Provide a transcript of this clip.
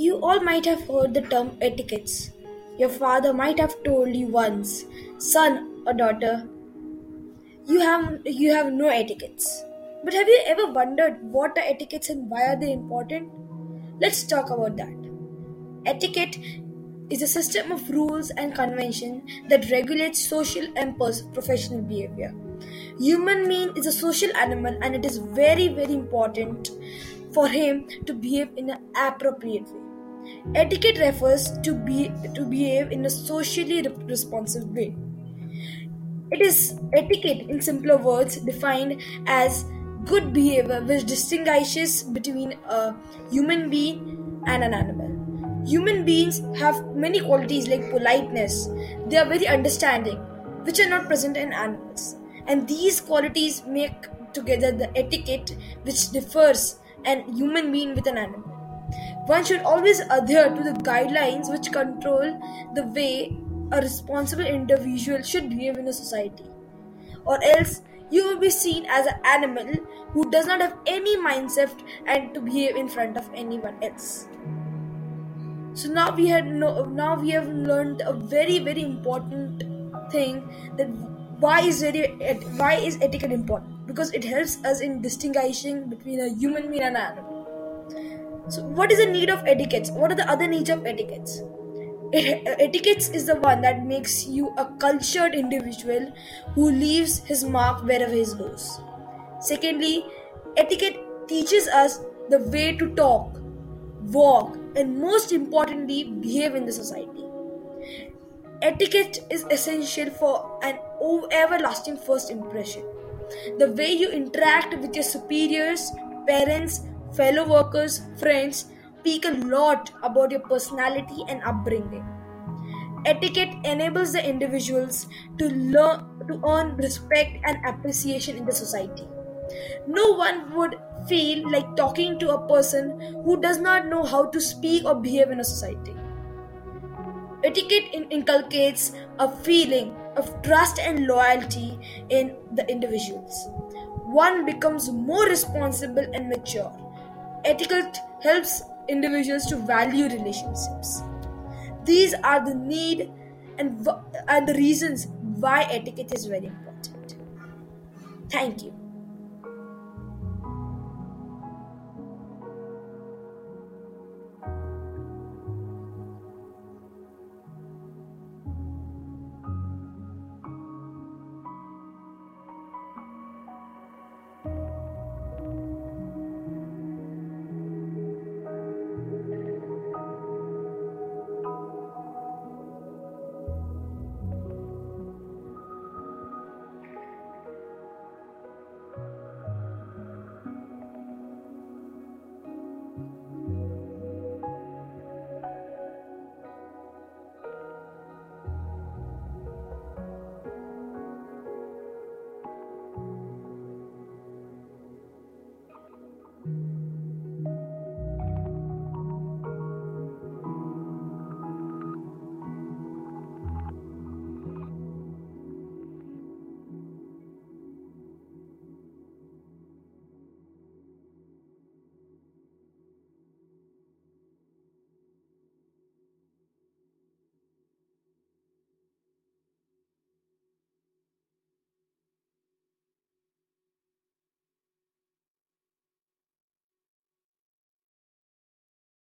You all might have heard the term etiquettes. Your father might have told you once, son or daughter, you have you have no etiquettes. But have you ever wondered what are etiquettes and why are they important? Let's talk about that. Etiquette is a system of rules and convention that regulates social and professional behavior. Human being is a social animal and it is very very important for him to behave in an appropriate way. Etiquette refers to be to behave in a socially responsive way. It is etiquette, in simpler words, defined as good behavior which distinguishes between a human being and an animal. Human beings have many qualities like politeness, they are very understanding, which are not present in animals. And these qualities make together the etiquette which differs an human being with an animal. One should always adhere to the guidelines which control the way a responsible individual should behave in a society. Or else, you will be seen as an animal who does not have any mindset and to behave in front of anyone else. So now we had no, now we have learned a very very important thing that why is very why is etiquette important because it helps us in distinguishing between a human being and an animal. So, what is the need of etiquettes? What are the other needs of etiquettes? Uh, etiquettes is the one that makes you a cultured individual who leaves his mark wherever he goes. Secondly, etiquette teaches us the way to talk, walk, and most importantly, behave in the society. Etiquette is essential for an everlasting first impression. The way you interact with your superiors, parents, fellow workers, friends speak a lot about your personality and upbringing. Etiquette enables the individuals to learn to earn respect and appreciation in the society. No one would feel like talking to a person who does not know how to speak or behave in a society. Etiquette inculcates a feeling of trust and loyalty in the individuals. One becomes more responsible and mature Etiquette helps individuals to value relationships. These are the need and, and the reasons why etiquette is very important. Thank you.